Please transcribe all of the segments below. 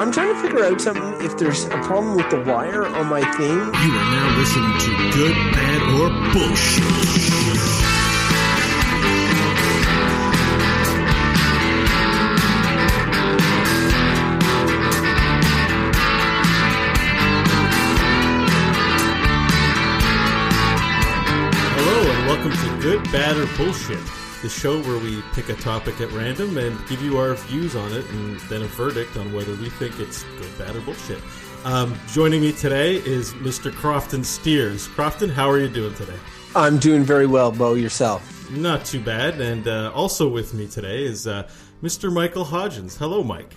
I'm trying to figure out something if there's a problem with the wire on my thing. You are now listening to Good, Bad, or Bullshit. Hello and welcome to Good, Bad, or Bullshit, the show where we pick a topic at random and give you our views on it and then a verdict on whether we think it's good, bad, or bullshit. Um, joining me today is Mr. Crofton Steers. Crofton, how are you doing today? I'm doing very well, Beau. Yourself? Not too bad. And uh, also with me today is uh, Mr. Michael Hodgins. Hello, Mike.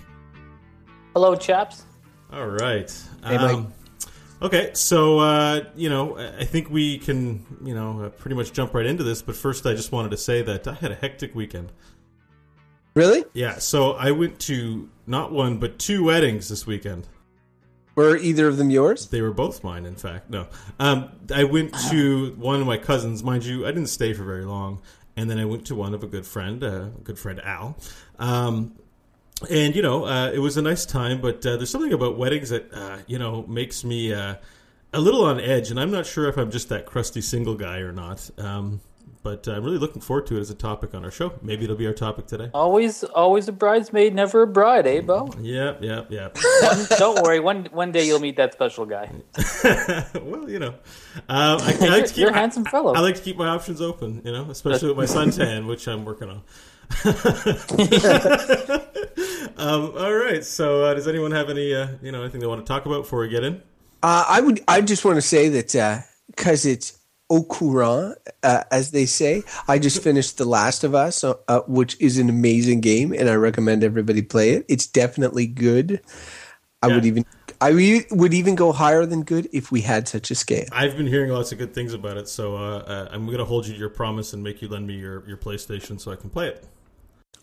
Hello, chaps. All right. Hey, Mike. Okay, so uh, you know, I think we can, you know, uh, pretty much jump right into this. But first, I just wanted to say that I had a hectic weekend. Really? Yeah, so I went to not one but two weddings this weekend. Were either of them yours? They were both mine, in fact. No, um, I went to one of my cousins. Mind you, I didn't stay for very long, and then I went to one of a good friend, uh, a good friend Al. Um, and you know, uh, it was a nice time. But uh, there's something about weddings that uh, you know makes me uh, a little on edge, and I'm not sure if I'm just that crusty single guy or not. Um, but I'm really looking forward to it as a topic on our show. Maybe it'll be our topic today. Always, always a bridesmaid, never a bride, eh, Beau? Yep, yep, yep. One, don't worry, one one day you'll meet that special guy. well, you know, um, I, I like You're, to keep, you're a handsome fellow. I like to keep my options open, you know, especially with my suntan, which I'm working on. um, all right. So, uh, does anyone have any, uh, you know, anything they want to talk about before we get in? Uh, I would. I just want to say that because it's au courant, uh, as they say. I just finished The Last of Us, uh, uh, which is an amazing game, and I recommend everybody play it. It's definitely good. I Yeah. would even. I re- would even go higher than good if we had such a scale. I've been hearing lots of good things about it, so uh, uh, I'm going to hold you to your promise and make you lend me your, your PlayStation so I can play it.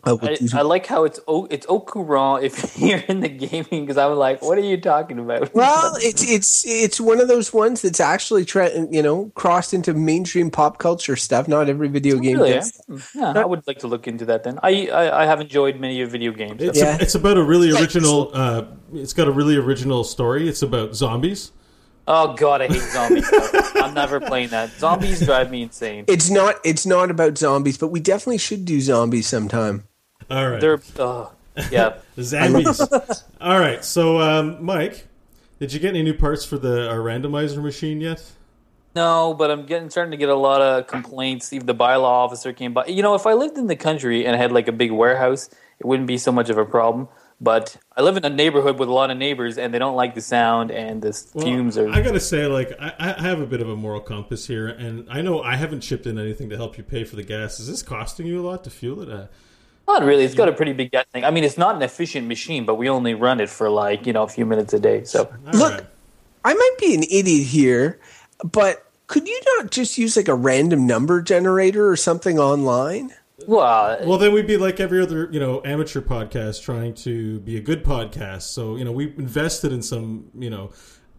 I I, like how it's au, it's au courant if you're in the gaming because I'm like, what are you talking about? Well, it's it's it's one of those ones that's actually tra- you know crossed into mainstream pop culture stuff. Not every video game Really, does. eh? yeah, I would like to look into that then. I I, I have enjoyed many of video games. It's, Yeah. a, it's about a really original. Uh, it's got a really original story. It's about zombies. Oh god, I hate zombies. I'm never playing that. Zombies drive me insane. It's not it's not about zombies, but we definitely should do zombies sometime. All right, They're oh, yeah. zombies. All right. So, um, Mike, did you get any new parts for the our randomizer machine yet? No, but I'm getting starting to get a lot of complaints. Even the bylaw officer came by. You know, if I lived in the country and had like a big warehouse, it wouldn't be so much of a problem. But I live in a neighborhood with a lot of neighbors, and they don't like the sound and the Well, fumes. Are I gotta say, like, I, I have a bit of a moral compass here, and I know I haven't chipped in anything to help you pay for the gas. Is this costing you a lot to fuel it? Uh, not really. It's got a pretty big gas thing. I mean, it's not an efficient machine, but we only run it for like you know a few minutes a day. So all Look, right. I might be an idiot here, but could you not just use like a random number generator or something online? well, uh, Well, then we'd be like every other, you know, amateur podcast trying to be a good podcast. So, you know, we invested in some, you know,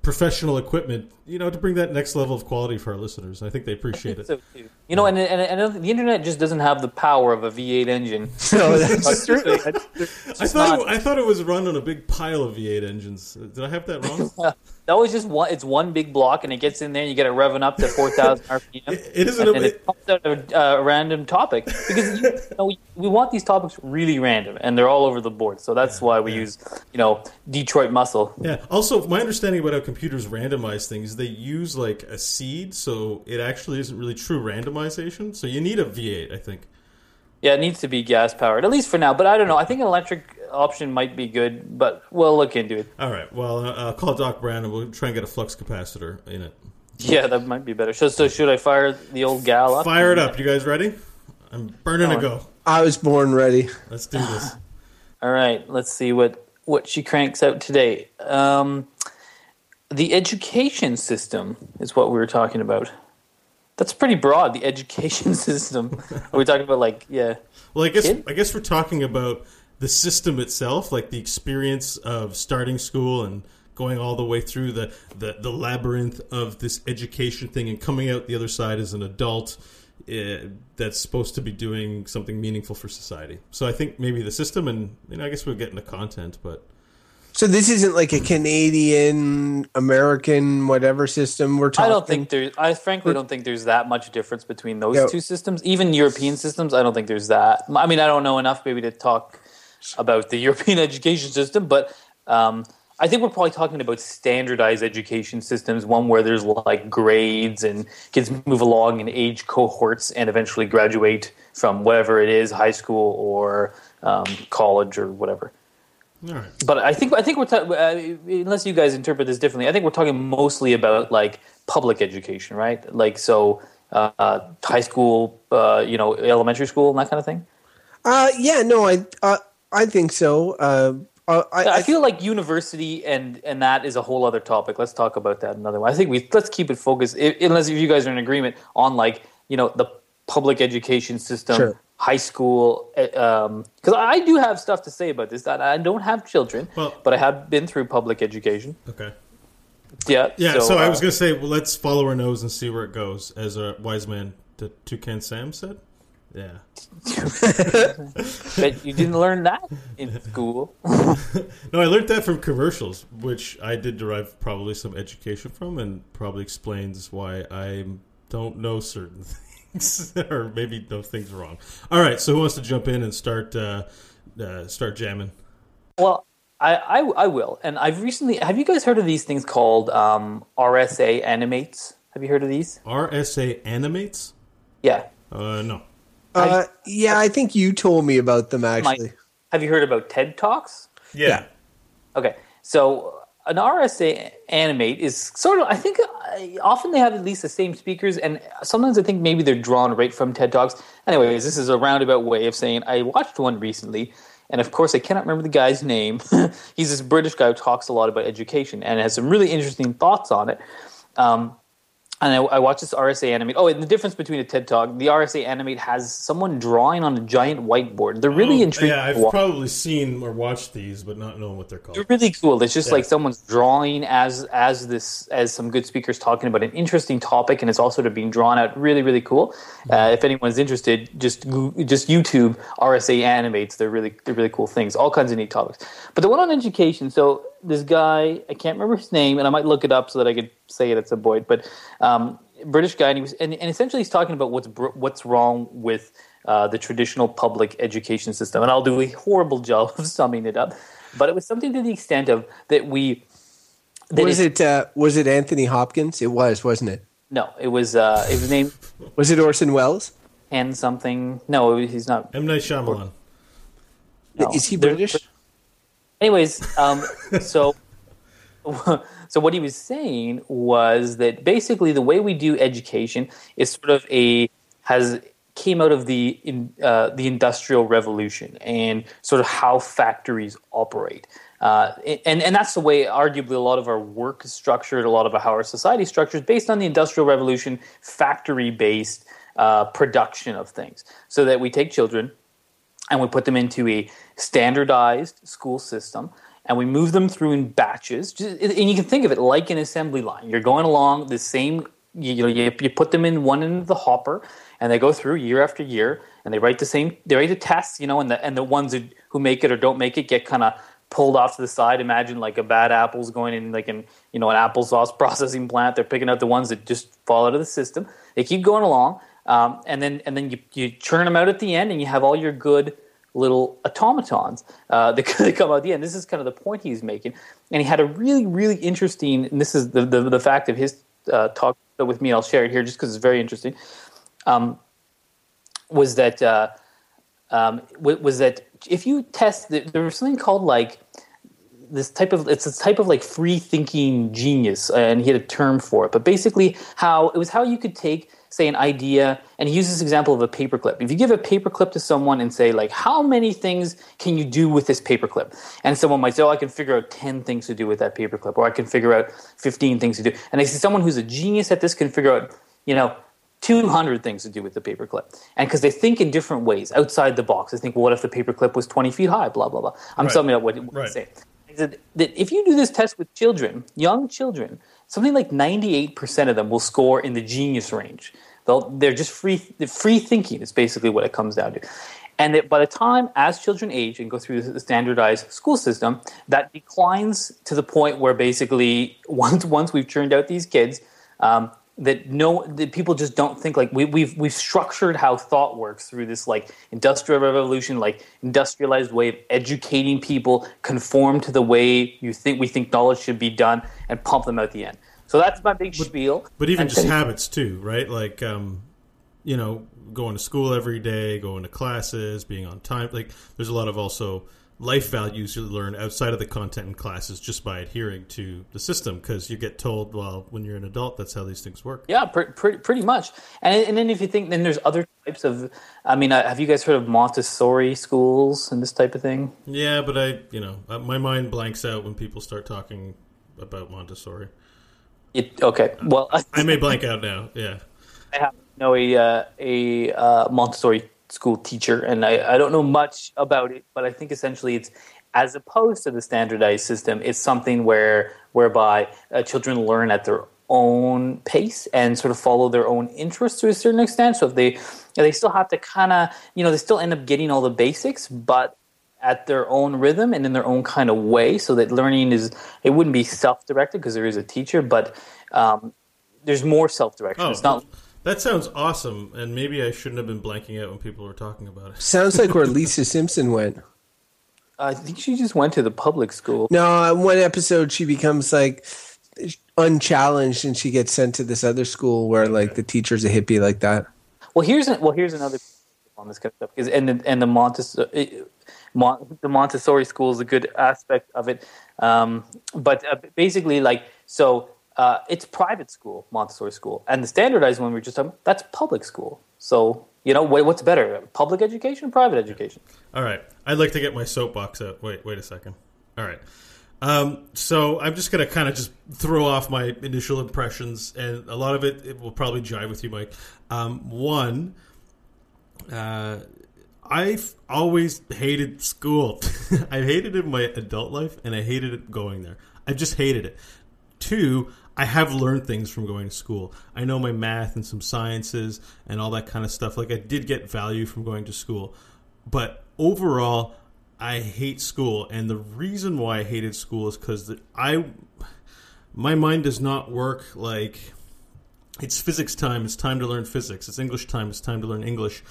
professional equipment, you know, to bring that next level of quality for our listeners. I think they appreciate it. so too. You know, and, and and the internet just doesn't have the power of a V8 engine. No, that's But- true. I thought it, I thought it was run on a big pile of V8 engines. Did I have that wrong? That was just one. It's one big block, and it gets in there, and you get it revving up to four thousand RPM. it isn't and, a- and it pops out a uh, random topic because you know, we, we want these topics really random, and they're all over the board. So that's why we use, you know, Detroit muscle. Yeah. Also, my understanding about how computers randomize things, they use like a seed, so it actually isn't really true randomization. So you need a V8, I think. Yeah, it needs to be gas powered, at least for now. But I don't know. I think an electric option might be good, but we'll look into it. All right. Well, uh, I'll call Doc Brown and we'll try and get a flux capacitor in it. Yeah, that might be better. So, so should I fire the old gal up? Fire it up. You guys ready? I'm burning to Go go. I was born ready. Let's do this. All right, let's see what what she cranks out today. Um, the education system is what we were talking about. That's pretty broad. The education system. Are we talking about like yeah? Well, I guess Kid? I guess we're talking about the system itself, like the experience of starting school and going all the way through the, the, the labyrinth of this education thing and coming out the other side as an adult uh, that's supposed to be doing something meaningful for society. So I think maybe the system, and you know, I guess we'll get into content, but So this isn't like a Canadian, American, whatever system we're talking. I don't think there's. I frankly don't think there's that much difference between those two systems. Even European systems, I don't think there's that. I mean, I don't know enough maybe to talk about the European education system, but um, I think we're probably talking about standardized education systems, one where there's like grades and kids move along in age cohorts and eventually graduate from whatever it is, high school or um, college or whatever. All right. But I think I think we're ta- uh, unless you guys interpret this differently. I think we're talking mostly about like public education, right? Like so, uh, high school, uh, you know, elementary school, and that kind of thing. Uh, yeah, no, I uh, I think so. Uh, uh, I, I, I feel like university and and that is a whole other topic. Let's talk about that another one. I think we let's keep it focused, i unless if you guys are in agreement on like you know the public education system, Sure. High school. Because I do have stuff to say about this. That I don't have children, Well- but I have been through public education. Okay. Yeah, Yeah. So, I uh, was gonna say, well, let's follow our nose and see where it goes, as a wise man, to Toucan Sam said. Yeah. but you didn't learn that in school. No, I learned that from commercials, which I did derive probably some education from, and probably explains why I don't know certain things, or maybe those things are wrong. All right, so who wants to jump in and start uh, uh, start jamming? Well, I, I I will, and I've recently. Have you guys heard of these things called um, RSA animates? Have you heard of these? RSA animates? Yeah. Uh, no. uh, yeah, I think you told me about them Mike, actually. have you heard about TED Talks? Yeah. Okay, so an RSA animate is sort of. I think uh, often they have at least the same speakers, and sometimes I think maybe they're drawn right from TED Talks. Anyways, this is a roundabout way of saying I watched one recently, and of course I cannot remember the guy's name. He's this British guy who talks a lot about education and has some really interesting thoughts on it. Um, and I, I watched this RSA animate. Oh, and the difference between a TED Talk, the RSA animate has someone drawing on a giant whiteboard. They're really Oh, intriguing. Yeah, I've watch. probably seen or watched these, but not knowing what they're called. They're really cool. It's just Yeah. like someone's drawing as as this as some good speakers talking about an interesting topic, and it's also sort of being drawn out. Really, really cool. Uh, if anyone's interested, just just YouTube RSA animates. They're really they're really cool things. All kinds of neat topics. But the one on education. So this guy, I can't remember his name, and I might look it up so that I could say it at some point. But um, British guy, and he was and, and essentially he's talking about what's br- what's wrong with uh, the traditional public education system. And I'll do a horrible job of summing it up. But it was something to the extent of that we. That Was it uh, was it Anthony Hopkins? It was, wasn't it? No, it was. Uh, it was named Was it Orson Welles? and something. No, he's not. M Night Shyamalan. No. Is he There- British? Anyways, um, so so what he was saying was that basically the way we do education is sort of a has came out of the in, uh, the industrial revolution and sort of how factories operate. Uh, and and that's the way, arguably, a lot of our work is structured. A lot of how our society is structured based on the industrial revolution, factory-based uh, production of things. So that we take children, and we put them into a standardized school system and we move them through in batches. And you can think of it like an assembly line. You're going along the same you, know you, you put them in one end of the hopper and they go through year after year and they write the same they write the tests you know and the and the ones who, who make it or don't make it get kind of pulled off to the side. Imagine like a bad apple's going in like in you know an applesauce processing plant. They're picking out the ones that just fall out of the system. They keep going along um, and then and then you, you churn them out at the end and you have all your good little automatons uh, that, come out the end. This is kind of the point he's making, and he had a really, really interesting. And this is the the, the fact of his uh, talk with me. I'll share it here just because it's very interesting. Um, was that uh, um, was that if you test the, there was something called like this type of it's this type of like free thinking genius and he had a term for it but basically how it was how you could take say an idea and he uses this example of a paperclip if you give a paperclip to someone and say like how many things can you do with this paperclip and someone might say oh i can figure out 10 things to do with that paperclip or i can figure out 15 things to do and they say someone who's a genius at this can figure out you know 200 things to do with the paperclip. And because they think in different ways outside the box. They think, well, what if the paperclip was 20 feet high? Blah, blah, blah. I'm Right. summing up what, what Right. they say. He said that if you do this test with children, young children, something like 98% of them will score in the genius range. They'll, they're just free, free thinking is basically what it comes down to. And that by the time, as children age and go through the standardized school system, that declines to the point where basically once once we've churned out these kids, um, that no that people just don't think like we, we've we've structured how thought works through this like industrial revolution like industrialized way of educating people conform to the way you think we think knowledge should be done and pump them out the end. So that's my big but, spiel. but even and just habits too right? Like um you know going to school every day going to classes being on time like there's a lot of also life values you learn outside of the content in classes just by adhering to the system because you get told well when you're an adult that's how these things work. Yeah pr- pr- pretty much. And, and then if you think then there's other types of i mean uh, have you guys heard of montessori schools and this type of thing? Yeah but i you know uh, my mind blanks out when people start talking about montessori. It, okay well i may blank out now yeah. I have know a uh, a uh, montessori school teacher, and I, I don't know much about it, but I think essentially it's as opposed to the standardized system, it's something where whereby uh, children learn at their own pace and sort of follow their own interests to a certain extent. So if they they still have to kind of you know they still end up getting all the basics, but at their own rhythm and in their own kind of way, so that learning is it wouldn't be self directed because there is a teacher, but um, there's more self direction. Oh, it's not that sounds awesome, and maybe I shouldn't have been blanking out when people were talking about it. Sounds like where Lisa Simpson went. I think she just went to the public school. No, in one episode she becomes like unchallenged, and she gets sent to this other school where like the teacher's a hippie like that. Well, here's a, well here's another on this kind of stuff because and the, and the Montessori the Montessori school is a good aspect of it, um, but uh, basically like so uh, it's private school, Montessori school, and the standardized one we are just talking that's public school. So you know what's better, public education, or private education? All right, I'd like to get my soapbox out. Wait, wait a second. All right. Um, so I'm just gonna kind of just throw off my initial impressions, and a lot of it, it will probably jive with you, Mike. Um, one, uh, I've always hated school. I hated it in my adult life, and I hated it going there. I just hated it. Two, I have learned things from going to school. I know my math and some sciences and all that kind of stuff. Like I did get value from going to school. But overall, I hate school. And the reason why I hated school is because I my mind does not work like it's physics time, it's time to learn physics. It's English time, it's time to learn English.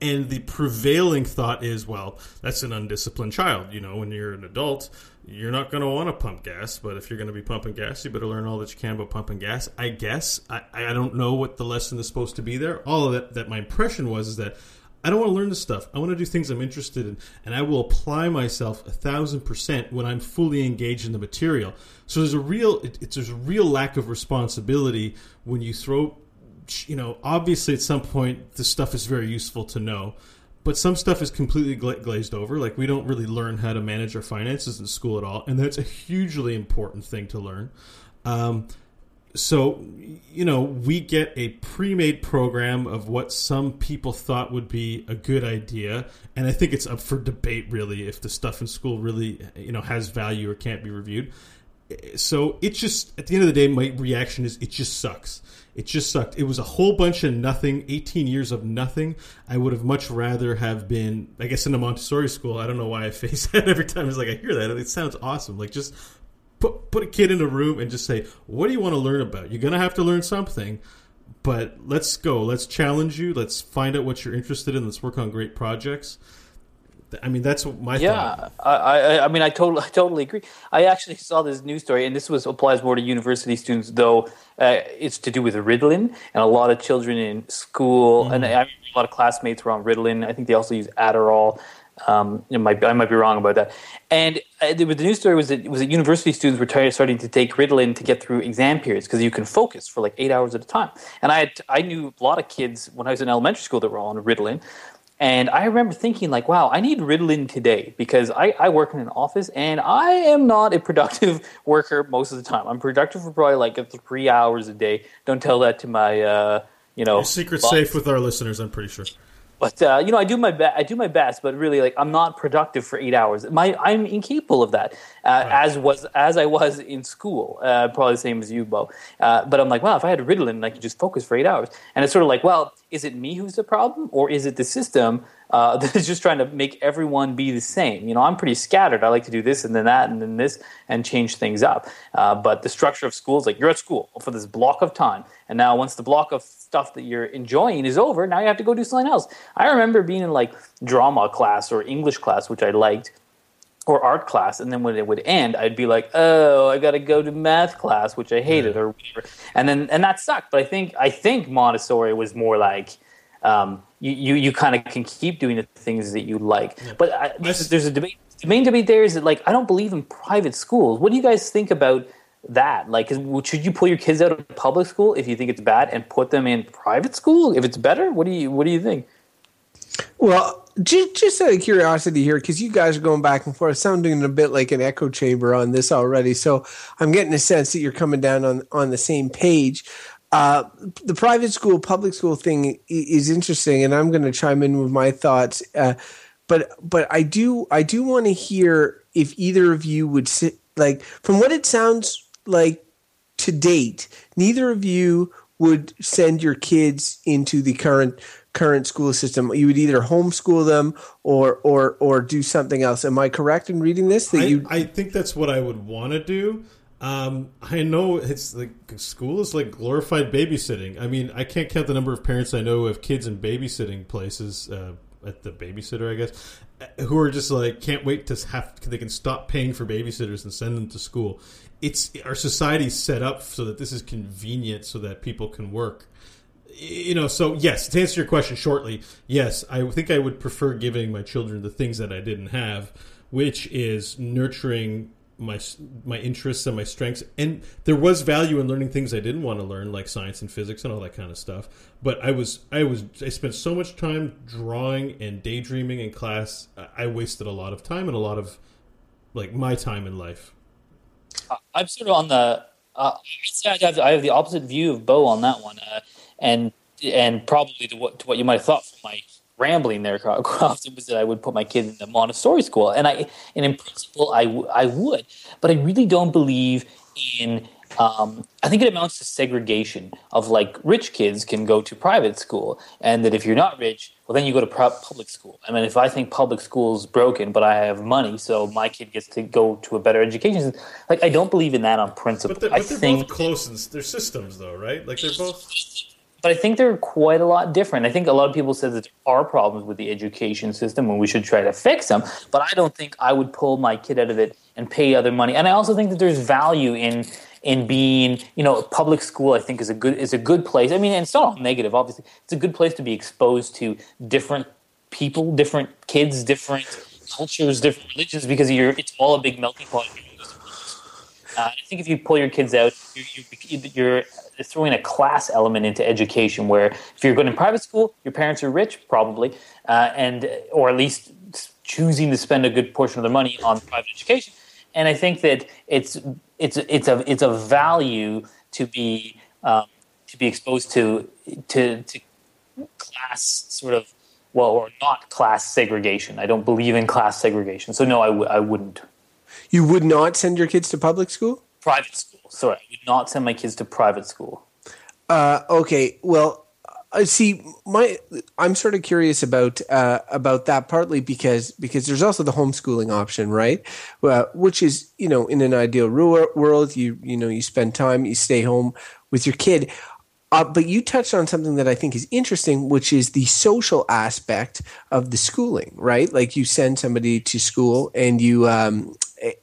And the prevailing thought is, well, that's an undisciplined child. You know, when you're an adult, you're not going to want to pump gas, but if you're going to be pumping gas, you better learn all that you can about pumping gas. I guess I, I don't know what the lesson is supposed to be there. All of that, that my impression was is that I don't want to learn this stuff. I want to do things I'm interested in, and I will apply myself a thousand percent when I'm fully engaged in the material. So there's a real it, it's there's a real lack of responsibility when you throw. You know, obviously, at some point, this stuff is very useful to know but some stuff is completely gla- glazed over. Like we don't really learn how to manage our finances in school at all, and that's a hugely important thing to learn. Um, so, you know, we get a pre-made program of what some people thought would be a good idea, and I think it's up for debate really if the stuff in school really, you know, has value or can't be reviewed. So it just at the end of the day, my reaction is it just sucks it just sucked. It was a whole bunch of nothing, 18 years of nothing. I would have much rather have been, I guess, in a Montessori school. I don't know why I face that every time. It's like I hear that. It sounds awesome. Like just put put a kid in a room and just say, "What do you want to learn about?" You're gonna have to learn something, but let's go. Let's challenge you. Let's find out what you're interested in. Let's work on great projects. I mean, that's my yeah. Thought. I, I, I mean, I totally, I totally agree. I actually saw this news story, and this was applies more to university students, though uh, it's to do with Ritalin, and a lot of children in school, mm. and I, a lot of classmates were on Ritalin. I think they also use Adderall. Um, might, I might be wrong about that. And uh, the, the news story was that was that university students were t- starting to take Ritalin to get through exam periods because you can focus for like eight hours at a time. And I had, I knew a lot of kids when I was in elementary school that were on Ritalin. And I remember thinking, like, wow, I need Ritalin today because I, I work in an office and I am not a productive worker most of the time. I'm productive for probably like three hours a day. Don't tell that to my, uh, you know, Your secret boss. safe with our listeners. I'm pretty sure. But uh, you know, I do my best. I do my best, but really, like, I'm not productive for eight hours. My, I'm incapable of that, uh, right. as was as I was in school. Uh, probably the same as you, Beau. Uh, but I'm like, wow, if I had Ritalin, I could just focus for eight hours. And it's sort of like, well, is it me who's the problem, or is it the system uh, that is just trying to make everyone be the same. You know, I'm pretty scattered. I like to do this and then that and then this and change things up. Uh, but the structure of school is like you're at school for this block of time, and now once the block of stuff that you're enjoying is over, now you have to go do something else. I remember being in like drama class or English class, which I liked or art class, and then when it would end, I'd be like, "Oh, I got to go to math class, which I hated, or whatever," and then and that sucked. But I think I think Montessori was more like um, you you, you kind of can keep doing the things that you like. Yeah. But I, there's, there's a debate. The main debate there is that like I don't believe in private schools. What do you guys think about that? Like, should you pull your kids out of public school if you think it's bad and put them in private school if it's better? What do you What do you think? Well, just, just out of curiosity here, because you guys are going back and forth, sounding a bit like an echo chamber on this already. So I'm getting a sense that you're coming down on on the same page. Uh, the private school public school thing is interesting, and I'm going to chime in with my thoughts. Uh, but but I do I do want to hear if either of you would sit like from what it sounds like to date, neither of you would send your kids into the current current school system. You would either homeschool them or or or do something else. Am I correct in reading this? That I, you I think that's what I would want to do. Um, I know it's like school is like glorified babysitting. I mean, I can't count the number of parents I know who have kids in babysitting places uh, at the babysitter, I guess, who are just like can't wait to have they can stop paying for babysitters and send them to school. It's our society's set up so that this is convenient, so that people can work. You know, so yes, to answer your question shortly, yes, I think I would prefer giving my children the things that I didn't have, which is nurturing my my interests and my strengths. And there was value in learning things I didn't want to learn like science and physics and all that kind of stuff. But I was I was I spent so much time drawing and daydreaming in class I wasted a lot of time and a lot of like my time in life. Uh, I'm sort of on the uh, I have I have the opposite view of Beau on that one uh, and and probably to what to what you might have thought from my rambling there, Crofton, was that I would put my kid in the Montessori school, and I and in principle I, w- I would, but I really don't believe in. Um, I think it amounts to segregation of like rich kids can go to private school, and that if you're not rich, well then you go to public school. I mean, if I think public school's broken, but I have money, so my kid gets to go to a better education. Like I don't believe in that on principle. But they're, but they're think, both close in their systems, though, right? Like they're both but I think they're quite a lot different. I think a lot of people said that there are problems with the education system and we should try to fix them. But I don't think I would pull my kid out of it and pay other money. And I also think that there's value in in being, you know, public school. I think is a good is a good place. I mean, and it's not all negative. Obviously, it's a good place to be exposed to different people, different kids, different cultures, different religions, because you're it's all a big melting pot. Uh, I think if you pull your kids out, you're, you're throwing a class element into education where if you're going to private school, your parents are rich, probably, uh, and or at least choosing to spend a good portion of their money on private education. And I think that it's it's it's a it's a value to be um, to be exposed to to to class sort of well or not class segregation. I don't believe in class segregation, so no, I w- I wouldn't. You would not send your kids to public school? Private school sorry, I would not send my kids to private school. Uh, okay, well, I see. My, I'm sort of curious about uh, about that partly because because there's also the homeschooling option, right? Uh, which is you know in an ideal world, you you know you spend time, you stay home with your kid. Uh, but you touched on something that I think is interesting, which is the social aspect of the schooling, right? Like you send somebody to school and you um,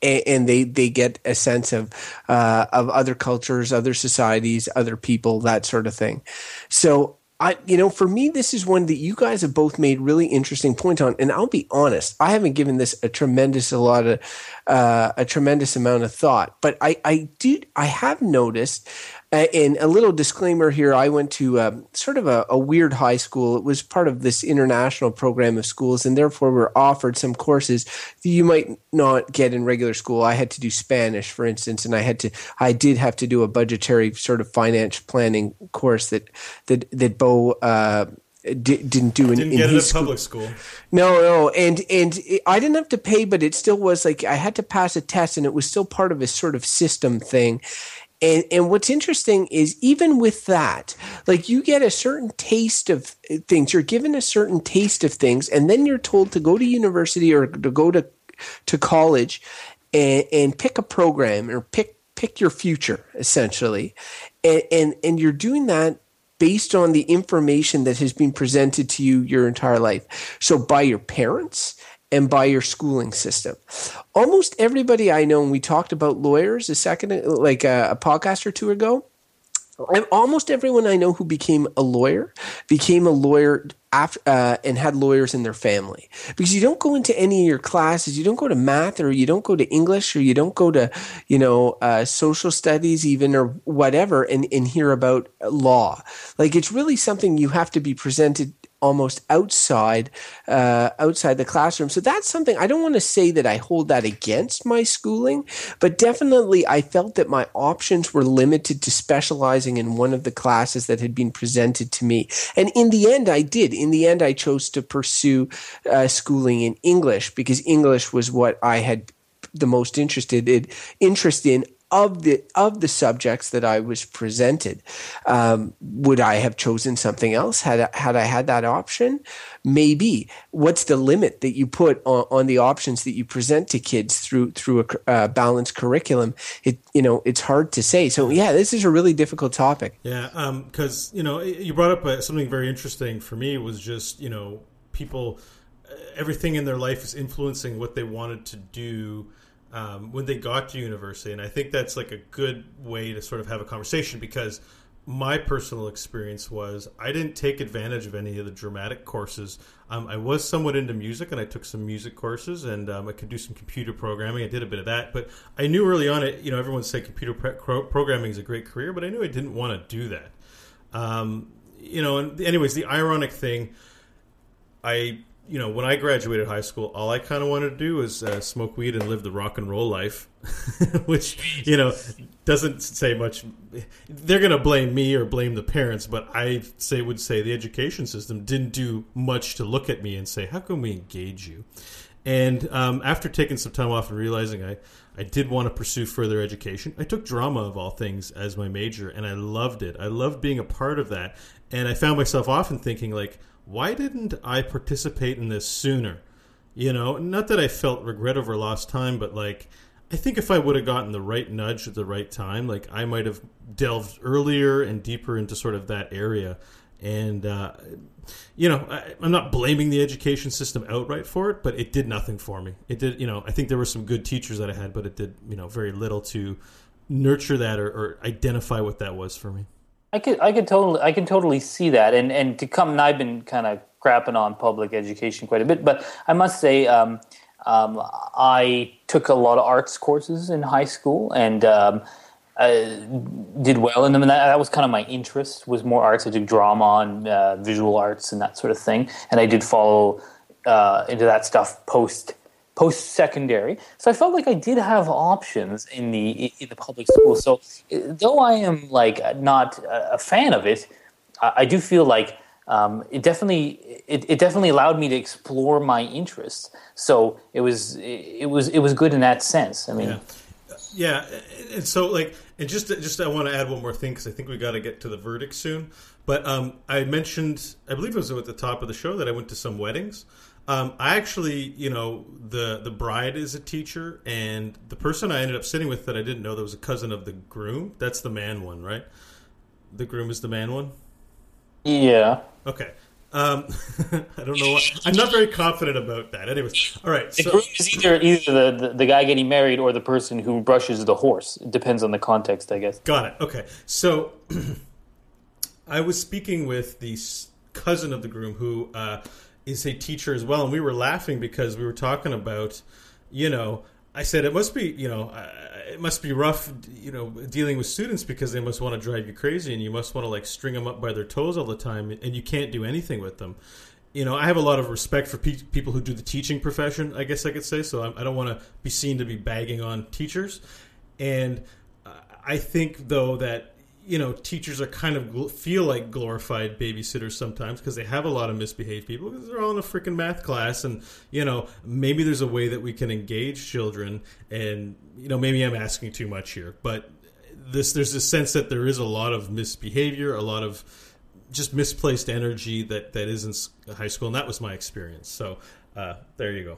and they they get a sense of uh, of other cultures, other societies, other people, that sort of thing. So I, you know, for me, this is one that you guys have both made really interesting points on. And I'll be honest, I haven't given this a tremendous, a lot of, uh, a tremendous amount of thought, but I, I did, I have noticed uh, and a little disclaimer here I went to um, sort of a, a, weird high school. It was part of this international program of schools, and therefore were offered some courses that you might not get in regular school. I had to do Spanish, for instance, and I had to, I did have to do a budgetary sort of finance planning course that, that, that Beau, uh, didn't do in, didn't in get his public school. No, no, and and it, I didn't have to pay, but it still was like I had to pass a test, and it was still part of a sort of system thing. And, and what's interesting is even with that, like you get a certain taste of uh, things, you're given a certain taste of things, and then you're told to go to university or to go to to college and, and pick a program or pick pick your future essentially, and, and and you're doing that based on the information that has been presented to you your entire life. So by your parents and by your schooling system. Almost everybody I know, and we talked about lawyers a second, like a, a podcast or two ago. Almost everyone I know who became a lawyer became a lawyer after, uh, and had lawyers in their family because you don't go into any of your classes. You don't go to math or you don't go to English or you don't go to, you know, uh, social studies even or whatever and, and hear about law. Like it's really something you have to be presented almost outside uh, outside the classroom. So that's something I don't want to say that I hold that against my schooling, but definitely I felt that my options were limited to specializing in one of the classes that had been presented to me. And in the end, I did. In the end, I chose to pursue uh, schooling in English because English was what I had the most interested in, interest in of the of the subjects that I was presented. Um, would I have chosen something else had had I had that option? Maybe. What's the limit that you put on, on the options that you present to kids through through a uh, balanced curriculum? It you know it's hard to say. So yeah, this is a really difficult topic. Yeah, because um, you know you brought up uh, something very interesting for me was just you know people uh, everything in their life is influencing what they wanted to do um, when they got to university. And I think that's like a good way to sort of have a conversation because my personal experience was I didn't take advantage of any of the dramatic courses. Um, I was somewhat into music and I took some music courses and um, I could do some computer programming. I did a bit of that, but I knew early on, it, you know, everyone said computer programming is a great career, but I knew I didn't want to do that. Um, you know, and anyways, the ironic thing, I you know, when I graduated high school, all I kind of wanted to do was uh, smoke weed and live the rock and roll life, which you know doesn't say much. They're going to blame me or blame the parents, but I say would say the education system didn't do much to look at me and say, "How can we engage you?" And um, after taking some time off and realizing I, I did want to pursue further education, I took drama of all things as my major, and I loved it. I loved being a part of that, and I found myself often thinking like why didn't I participate in this sooner? You know, not that I felt regret over lost time, but like, I think if I would have gotten the right nudge at the right time, like I might have delved earlier and deeper into sort of that area. And, uh, you know, I, am not blaming the education system outright for it, but it did nothing for me. It did, you know, I think there were some good teachers that I had, but it did, you know, very little to nurture that or, or identify what that was for me. I could I could totally I can totally see that, and and to come, and I've been kind of crapping on public education quite a bit, but I must say. Um, um, I took a lot of arts courses in high school and um, did well in them, and that, that, was kind of my interest. Was more arts. I did drama and uh, visual arts and that sort of thing, and I did follow uh, into that stuff post post secondary. So I felt like I did have options in the in the public school. So though I am like not a fan of it, I do feel like um, it definitely it, it definitely allowed me to explore my interests. So it was it was it was good in that sense. I mean. Yeah. Yeah, and so like, and just just I want to add one more thing because I think we got to get to the verdict soon. But um, I mentioned, I believe it was at the top of the show that I went to some weddings. Um, I actually, you know, the the bride is a teacher, and the person I ended up sitting with that I didn't know that was a cousin of the groom. That's the man one, right? The groom is the man one. Yeah. Okay. Um, I don't know. What, I'm not very confident about that. Anyways, all right. The groom is either either the, the, the guy getting married or the person who brushes the horse. It depends on the context, I guess. Got it. Okay. So I was speaking with the cousin of the groom who. Uh, is a teacher as well, and we were laughing because we were talking about, you know, I said it must be, you know, uh, it must be rough, you know, dealing with students because they must want to drive you crazy, and you must want to like string them up by their toes all the time, and you can't do anything with them. You know, I have a lot of respect for pe- people who do the teaching profession. I guess I could say so. I, I don't want to be seen to be bagging on teachers, and uh, I think though that you know, teachers are kind of feel like glorified babysitters sometimes because they have a lot of misbehaved people because they're all in a freaking math class, and you know, maybe there's a way that we can engage children, and you know, maybe I'm asking too much here, but this there's a sense that there is a lot of misbehavior, a lot of just misplaced energy that that is in high school, and that was my experience. So uh, there you go.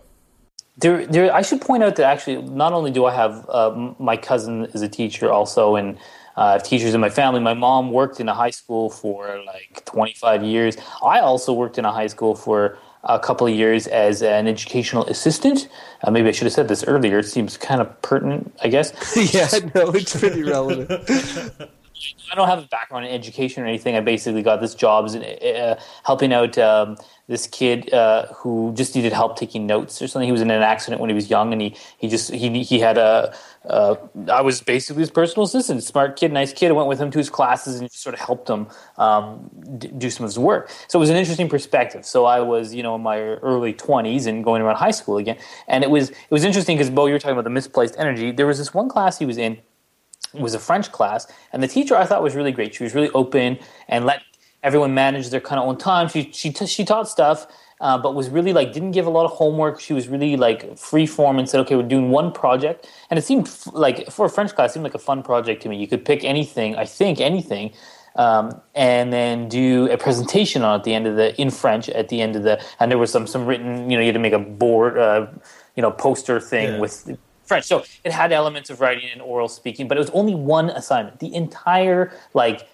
There, there. I should point out that actually, not only do I have uh, my cousin is a teacher, also, and I have teachers in my family. My mom worked in a high school for like 25 years. I also worked in a high school for a couple of years as an educational assistant. Uh, maybe I should have said this earlier. It seems kind of pertinent, I guess. yeah, no, it's pretty relevant. I don't have a background in education or anything. I basically got this job as uh, helping out um, this kid uh, who just needed help taking notes or something. He was in an accident when he was young, and he he just he he had a. Uh, I was basically his personal assistant, smart kid, nice kid. I went with him to his classes and sort of helped him um, d- do some of his work. So it was an interesting perspective. So I was, you know, in my early twenties and going around high school again, and it was it was interesting because Beau, you were talking about the misplaced energy. There was this one class he was in was a French class, and the teacher I thought was really great. She was really open and let everyone manage their kind of own time. She she t- she taught stuff, uh, but was really like didn't give a lot of homework. She was really like free form and said, okay, we're doing one project, and it seemed f- like for a French class, it seemed like a fun project to me. You could pick anything, I think anything. Um, and then do a presentation on at the end of the in French at the end of the and there was some some written you know you had to make a board uh, you know poster thing yeah. with French. So it had elements of writing and oral speaking, but it was only one assignment. The entire like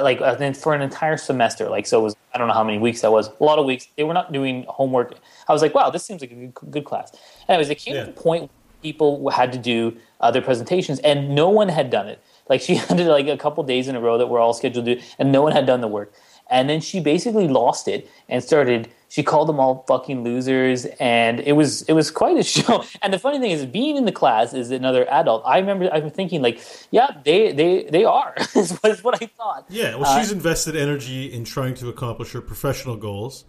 like uh, for an entire semester. Like so, it was I don't know how many weeks that was. A lot of weeks. They were not doing homework. I was like, wow, this seems like a good, good class. Anyways, it came yeah. to the point people had to do their presentations, and no one had done it. Like she had like a couple days in a row that were all scheduled to do, and no one had done the work. And then she basically lost it and started she called them all fucking losers. And it was it was quite a show. And the funny thing is being in the class is another adult. I remember I'm thinking like yeah they they they are is what i thought. Yeah well she's uh, invested energy in trying to accomplish her professional goals.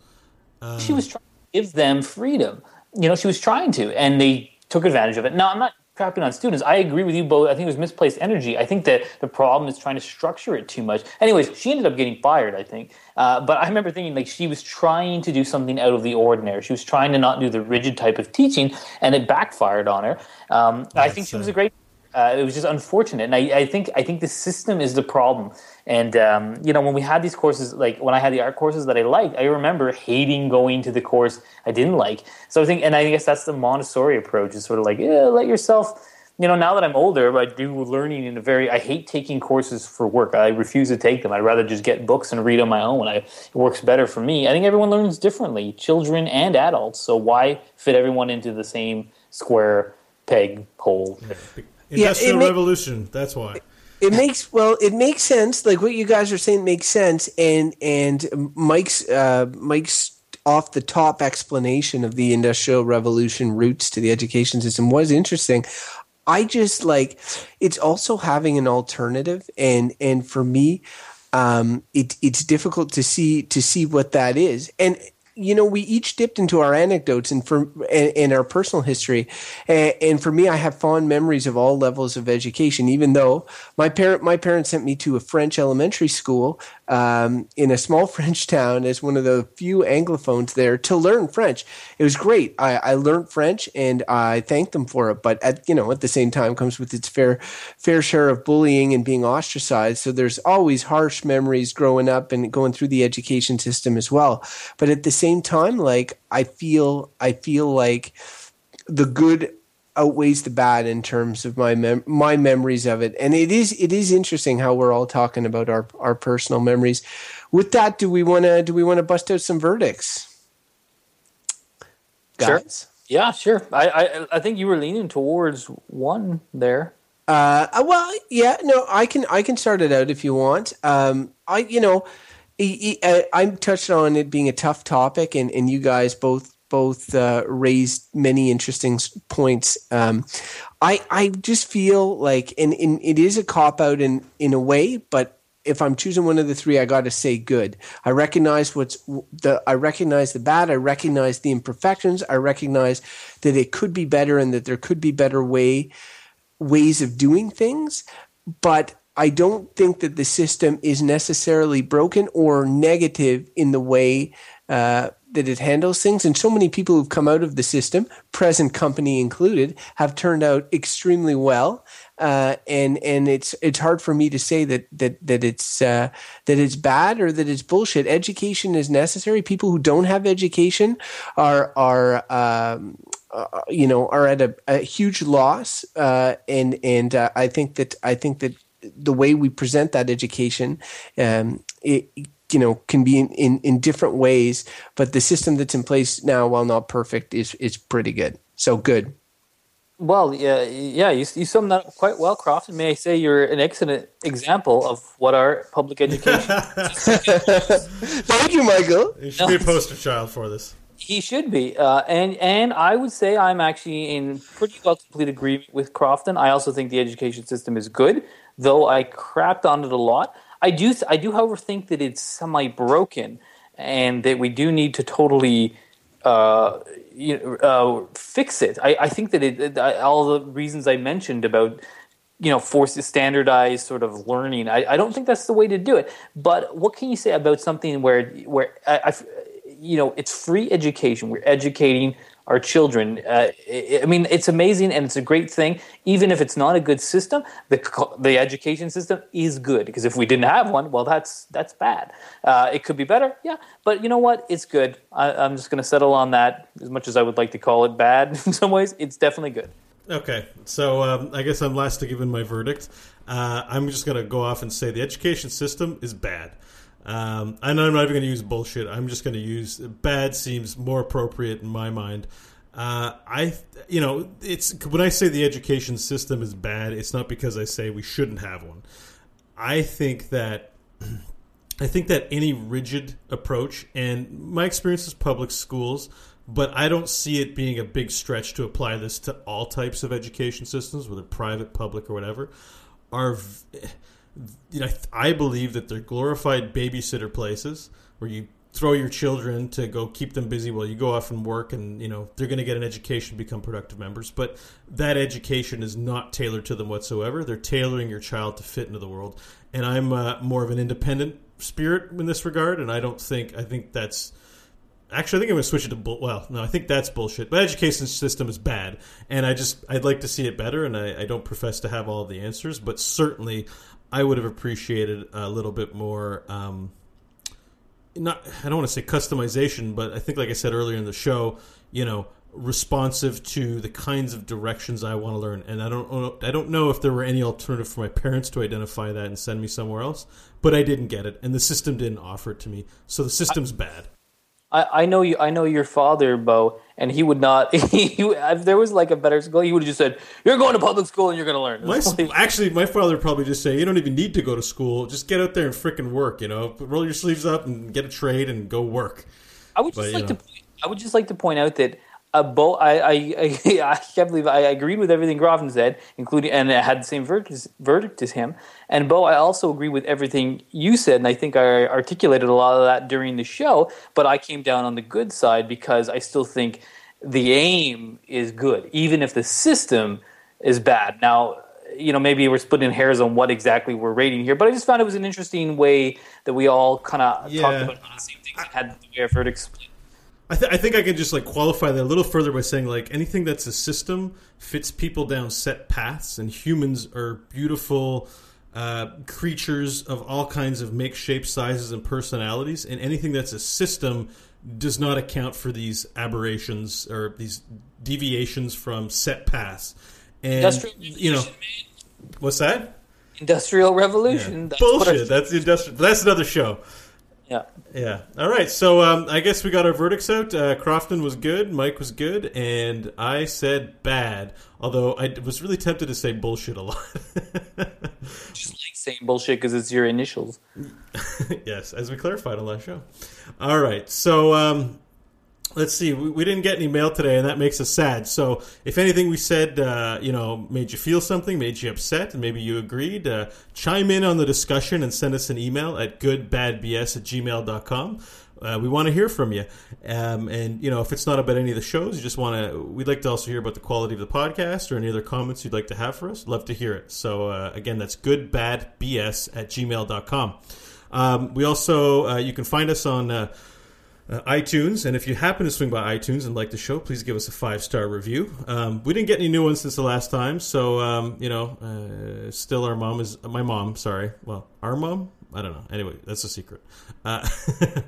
Uh, she was trying to give them freedom. You know she was trying to and they took advantage of it. Now i'm not crapping on students. I agree with you both. I think it was misplaced energy. I think that the problem is trying to structure it too much. Anyways, she ended up getting fired, I think. Uh, but I remember thinking like she was trying to do something out of the ordinary. She was trying to not do the rigid type of teaching, and it backfired on her. Um, I think she was a great. Uh, it was just unfortunate, and I, I, think I think the system is the problem. And um, you know, when we had these courses, like when I had the art courses that I liked, I remember hating going to the course I didn't like. So I think, and I guess that's the Montessori approach is sort of like, yeah, let yourself. You know, now that I'm older, I do learning in a very. I hate taking courses for work. I refuse to take them. I'd rather just get books and read on my own. I, it works better for me. I think everyone learns differently, children and adults. So why fit everyone into the same square peg hole? Industrial yeah, Revolution. That's why it makes well it makes sense like what you guys are saying makes sense and and mike's uh mike's off the top explanation of the industrial revolution roots to the education system was interesting i just like it's also having an alternative and and for me um it it's difficult to see to see what that is and you know, we each dipped into our anecdotes and for and, and our personal history, and, and, for me, I have fond memories of all levels of education. Even though my parent my parents sent me to a French elementary school um, in a small French town as one of the few anglophones there to learn French. It was great. I, I learned French and I thanked them for it. But at you know at the same time comes with its fair fair share of bullying and being ostracized. So there's always harsh memories growing up and going through the education system as well. But at the same same time, like I feel, I feel like the good outweighs the bad in terms of my mem- my memories of it. And it is it is interesting how we're all talking about our our personal memories. With that, do we want to do we want to bust out some verdicts? Guys? Sure. Yeah, sure. I, I I think you were leaning towards one there. Uh, well, yeah, no, I can I can start it out if you want. Um, I you know I touched on it being a tough topic, and, and you guys both both uh, raised many interesting points. Um, I I just feel like, and, and it is a cop out in in a way, but if I'm choosing one of the three, I got to say good. I recognize what's the I recognize the bad. I recognize the imperfections. I recognize that it could be better and that there could be better way ways of doing things. But I don't think that the system is necessarily broken or negative in the way uh, that it handles things. And so many people who've come out of the system, present company included, have turned out extremely well. Uh, and and it's it's hard for me to say that that that it's uh, that it's bad or that it's bullshit. Education is necessary. People who don't have education are are um, uh, you know are at a, a huge loss. Uh, and and uh, I think that I think that the way we present that education, um, it, you know, can be in, in, in different ways. But the system that's in place now, while not perfect, is is pretty good. So good. Well, yeah, yeah, you, you summed that up quite well, Croft. And may I say you're an excellent example of what our public education. Thank you, Michael. You should be a poster child for this. He should be, uh, and and I would say I'm actually in pretty well complete agreement with Crofton. I also think the education system is good though I crapped on it a lot. I do, I do, however, think that it's semi broken, and that we do need to totally uh, you know, uh, fix it. I, I think that it, all the reasons I mentioned about you know force standardized sort of learning. I, I don't think that's the way to do it. But what can you say about something where where I, I you know it's free education? We're educating our children. Uh, I mean, it's amazing and it's a great thing. Even if it's not a good system, the the education system is good because if we didn't have one, well, that's that's bad. Uh, it could be better, yeah. But you know what? It's good. I, am just going to settle on that. As much as I would like to call it bad in some ways, it's definitely good. Okay, so um, I guess I'm last to give in my verdict. Uh, I'm just going to go off and say the education system is bad. Um, and I'm not even going to use bullshit. I'm just going to use bad seems more appropriate in my mind. Uh, I, you know, it's when I say the education system is bad, it's not because I say we shouldn't have one. I think that I think that any rigid approach, and my experience is public schools, but I don't see it being a big stretch to apply this to all types of education systems, whether private, public, or whatever, are you know, I believe that they're glorified babysitter places where you throw your children to go keep them busy while you go off and work and you know they're going to get an education become productive members. But that education is not tailored to them whatsoever. They're tailoring your child to fit into the world. And i'm uh, more of an independent spirit in this regard and i don't think i think that's actually i think i'm going to switch it to bull well no i think that's bullshit. But education system is bad and i just i'd like to see it better and i, I don't profess to have all the answers but certainly I would have appreciated a little bit more. Um, not I don't want to say customization, but I think, like I said earlier in the show, you know, responsive to the kinds of directions I want to learn. And I don't I don't know if there were any alternative for my parents to identify that and send me somewhere else, but I didn't get it, and the system didn't offer it to me. So the system's bad. I, I know you. I know your father, Beau, and he would not. He, if there was like a better school, he would have just said, "You're going to public school and you're going to learn." My, actually, my father would probably just say, "You don't even need to go to school. Just get out there and fricking work. You know, roll your sleeves up and get a trade and go work." I would just but, like know. to. I would just like to point out that uh, Beau, I, I, I, I, can't believe I agreed with everything Crofton said, including and I had the same verdict as, verdict as him. And Beau, I also agree with everything you said, and I think I articulated a lot of that during the show. But I came down on the good side because I still think the aim is good, even if the system is bad. Now, you know, maybe we're splitting hairs on what exactly we're rating here, but I just found it was an interesting way that we all kind of yeah. talked about the same things and had the way our verdicts split. I, th- I think I can just like qualify that a little further by saying like anything that's a system fits people down set paths, and humans are beautiful uh, creatures of all kinds of make, shape, sizes, and personalities, and anything that's a system does not account for these aberrations or these deviations from set paths. And you know, what's that? Industrial Revolution. Yeah. That's Bullshit. That's the industrial. That's another show. Yeah. Yeah. All right. So um, I guess we got our verdicts out. Uh, Crofton was good. Mike was good, and I said bad. Although I was really tempted to say bullshit a lot. Just like saying bullshit because it's your initials. yes, as we clarified on last show. All right. So um, let's see. We, we, didn't get any mail today, and that makes us sad. So, if anything we said, uh, you know, made you feel something, made you upset, and maybe you agreed, uh, chime in on the discussion and send us an email at goodbadbs at gmail.com. Uh, we want to hear from you. Um, and, you know, if it's not about any of the shows, you just want to, we'd like to also hear about the quality of the podcast or any other comments you'd like to have for us. Love to hear it. So, uh, again, that's goodbadbs at gmail.com. Um, we also, uh, you can find us on, uh, iTunes. And if you happen to swing by iTunes and like the show, please give us a five star review. Um, we didn't get any new ones since the last time, so um, you know, uh, still our mom is my mom. Sorry, well, our mom. I don't know. Anyway, that's a secret. Uh,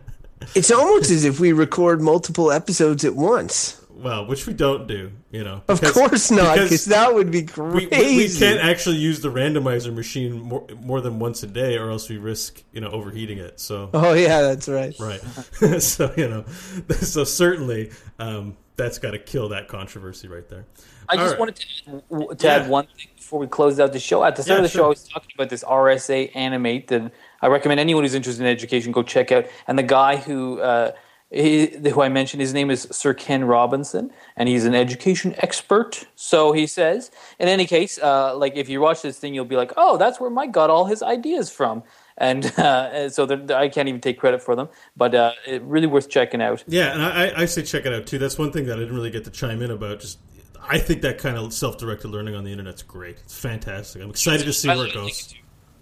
It's almost as if we record multiple episodes at once. Well, which we don't do. You know, Of course not, because because that would be we, crazy. we, we can't actually use the randomizer machine more, more than once a day, or else we risk you know overheating it. So Oh yeah, that's right. right, so you know, so certainly um, that's got to kill that controversy right there. I All just right. wanted to, w- to Yeah. add one thing before we close out the show. At the start Yeah, of the sure. show, I was talking about this RSA Animate that I recommend anyone who's interested in education go check out. And the guy who uh, he, who I mentioned, his name is Sir Ken Robinson, and he's an education expert. So he says. In any case, uh, like if you watch this thing, you'll be like, "Oh, that's where Mike got all his ideas from." And uh, and so they're- I can't even take credit for them, but uh, it really worth checking out. Yeah, and I, I- I say check it out too. That's one thing that I didn't really get to chime in about. Just I think that kind of self-directed learning on the internet's great. It's fantastic. I'm excited to see where it goes.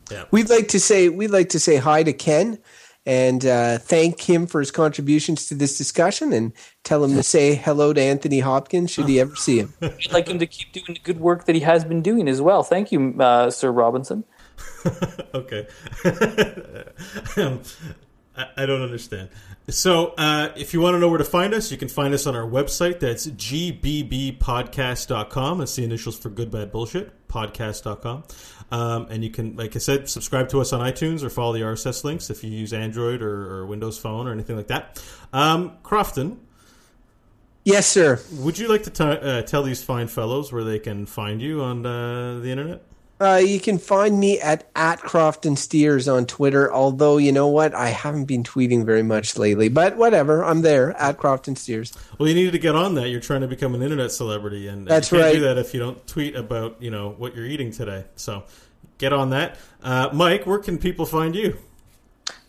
think We'd like to say we'd like to say hi to Ken and uh, thank him for his contributions to this discussion, and tell him to say hello to Anthony Hopkins should he ever see him. I'd like him to keep doing the good work that he has been doing as well. Thank you, uh, Sir Robinson. okay. um, I, I don't understand. So, uh, if you want to know where to find us, you can find us on our website. That's gbbpodcast.com. That's the initials for good, bad, bullshit. Podcast.com. Um, and you can, like I said, subscribe to us on iTunes or follow the RSS links if you use Android or, or Windows Phone or anything like that. Um, Crofton, Yes, sir. would you like to t- uh, tell these fine fellows where they can find you on uh, the internet? Uh, you can find me at at Crofton Steers on Twitter. Although you know what, I haven't been tweeting very much lately. But whatever, I'm there at Crofton Steers. Well, you needed to get on that. You're trying to become an internet celebrity, and That's you can't do that if you don't tweet about you know what you're eating today. So get on that. Uh, Mike, where can people find you?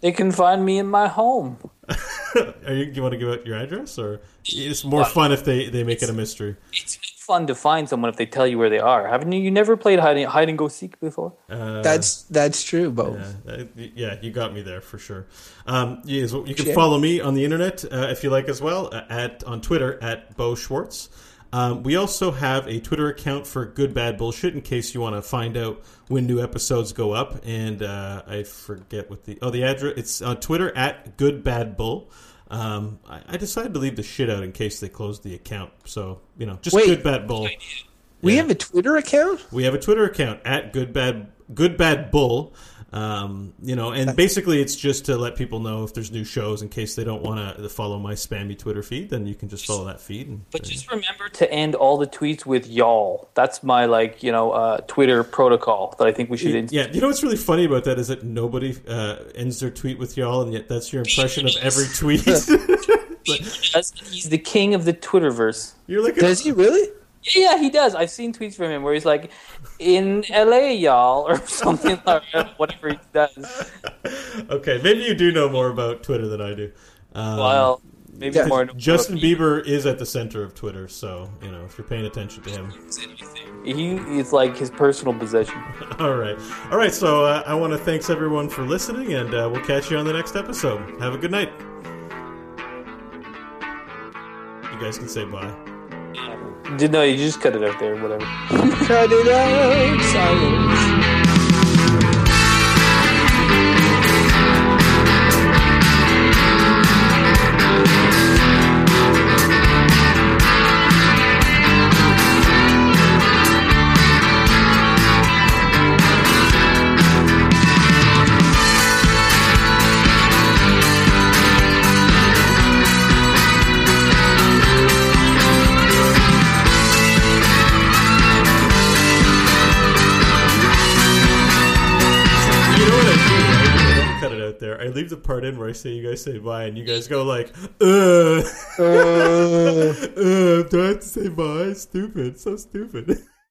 They can find me in my home. Are you, you want to give out your address, or it's more fun if they, they make it a mystery? It's fun to find someone if they tell you where they are. Haven't you? You never played hide and, hide and go seek before? Uh, That's that's true, Beau. Yeah, yeah, you got me there for sure. Um, yeah, so you can follow me on the internet uh, if you like as well uh, at on Twitter at Beau Schwartz. Um, we also have a Twitter account for Good Bad Bullshit in case you want to find out when new episodes go up. And uh, I forget what the oh the address it's on Twitter at Good Bad Bull. Um, I, I decided to leave the shit out in case they closed the account. So you know, just Wait. Good Bad Bull. We Yeah. have a Twitter account. We have a Twitter account at Good Bad Good Bad Bull. Um, you know, and basically it's just to let people know if there's new shows in case they don't want to follow my spammy Twitter feed. Then you can just follow that feed. And, But just remember to end all the tweets with y'all. That's my like you know uh, Twitter protocol that I think we should. inst- yeah, you know what's really funny about that is that nobody uh, ends their tweet with y'all, and yet that's your impression of every tweet. Does- He's the king of the Twitterverse. You're like, Does he really? Yeah, he does. I've seen tweets from him where he's like, "In LA, y'all," or something like that, whatever he does. okay, maybe you do know more about Twitter than I do. Um, Well, maybe Yeah, more. Justin Bieber is at the center of Twitter, so you know if you're paying attention to him. He is like his personal possession. All right. All right. So uh, I want to thanks everyone for listening, and uh, we'll catch you on the next episode. Have a good night. You guys can say bye. Did no, you just cut it out there. Whatever. Cut it out, silence. Leave the part in where I say you guys say bye, and you guys go like, "Uh, Uh, uh, do I have to say bye? Stupid. So stupid."